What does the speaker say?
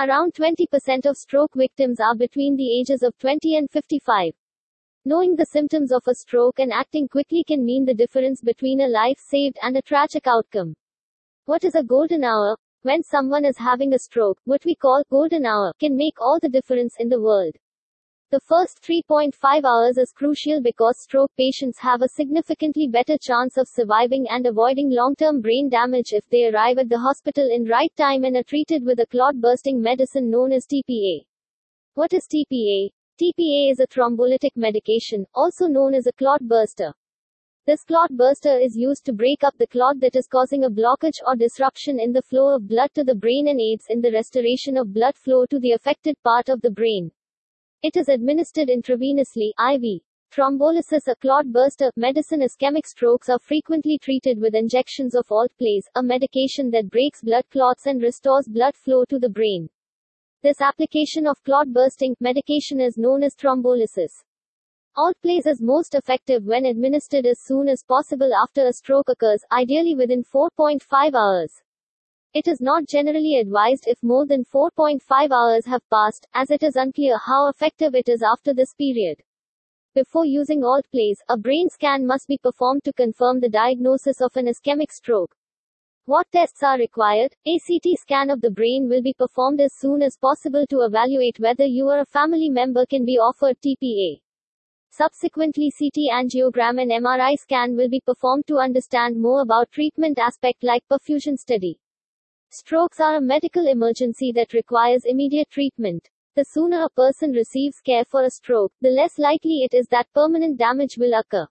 Around 20% of stroke victims are between the ages of 20 and 55. Knowing the symptoms of a stroke and acting quickly can mean the difference between a life saved and a tragic outcome. What is a golden hour? When someone is having a stroke, what we call golden hour can make all the difference in the world. The first 3.5 hours is crucial because stroke patients have a significantly better chance of surviving and avoiding long-term brain damage if they arrive at the hospital in right time and are treated with a clot-bursting medicine known as TPA. What is TPA? TPA is a thrombolytic medication, also known as a clot burster. This clot burster is used to break up the clot that is causing a blockage or disruption in the flow of blood to the brain and aids in the restoration of blood flow to the affected part of the brain. It is administered intravenously IV. Thrombolysis a clot burster medicine ischemic strokes are frequently treated with injections of alteplase, a medication that breaks blood clots and restores blood flow to the brain. This application of clot bursting medication is known as thrombolysis. Alteplase is most effective when administered as soon as possible after a stroke occurs, ideally within 4.5 hours. It is not generally advised if more than 4.5 hours have passed, as it is unclear how effective it is after this period. Before using Alteplase, a brain scan must be performed to confirm the diagnosis of an ischemic stroke. What tests are required? A CT scan of the brain will be performed as soon as possible to evaluate whether you or a family member can be offered TPA. Subsequently CT angiogram and MRI scan will be performed to understand more about treatment aspect like perfusion study. Strokes are a medical emergency that requires immediate treatment. The sooner a person receives care for a stroke, the less likely it is that permanent damage will occur.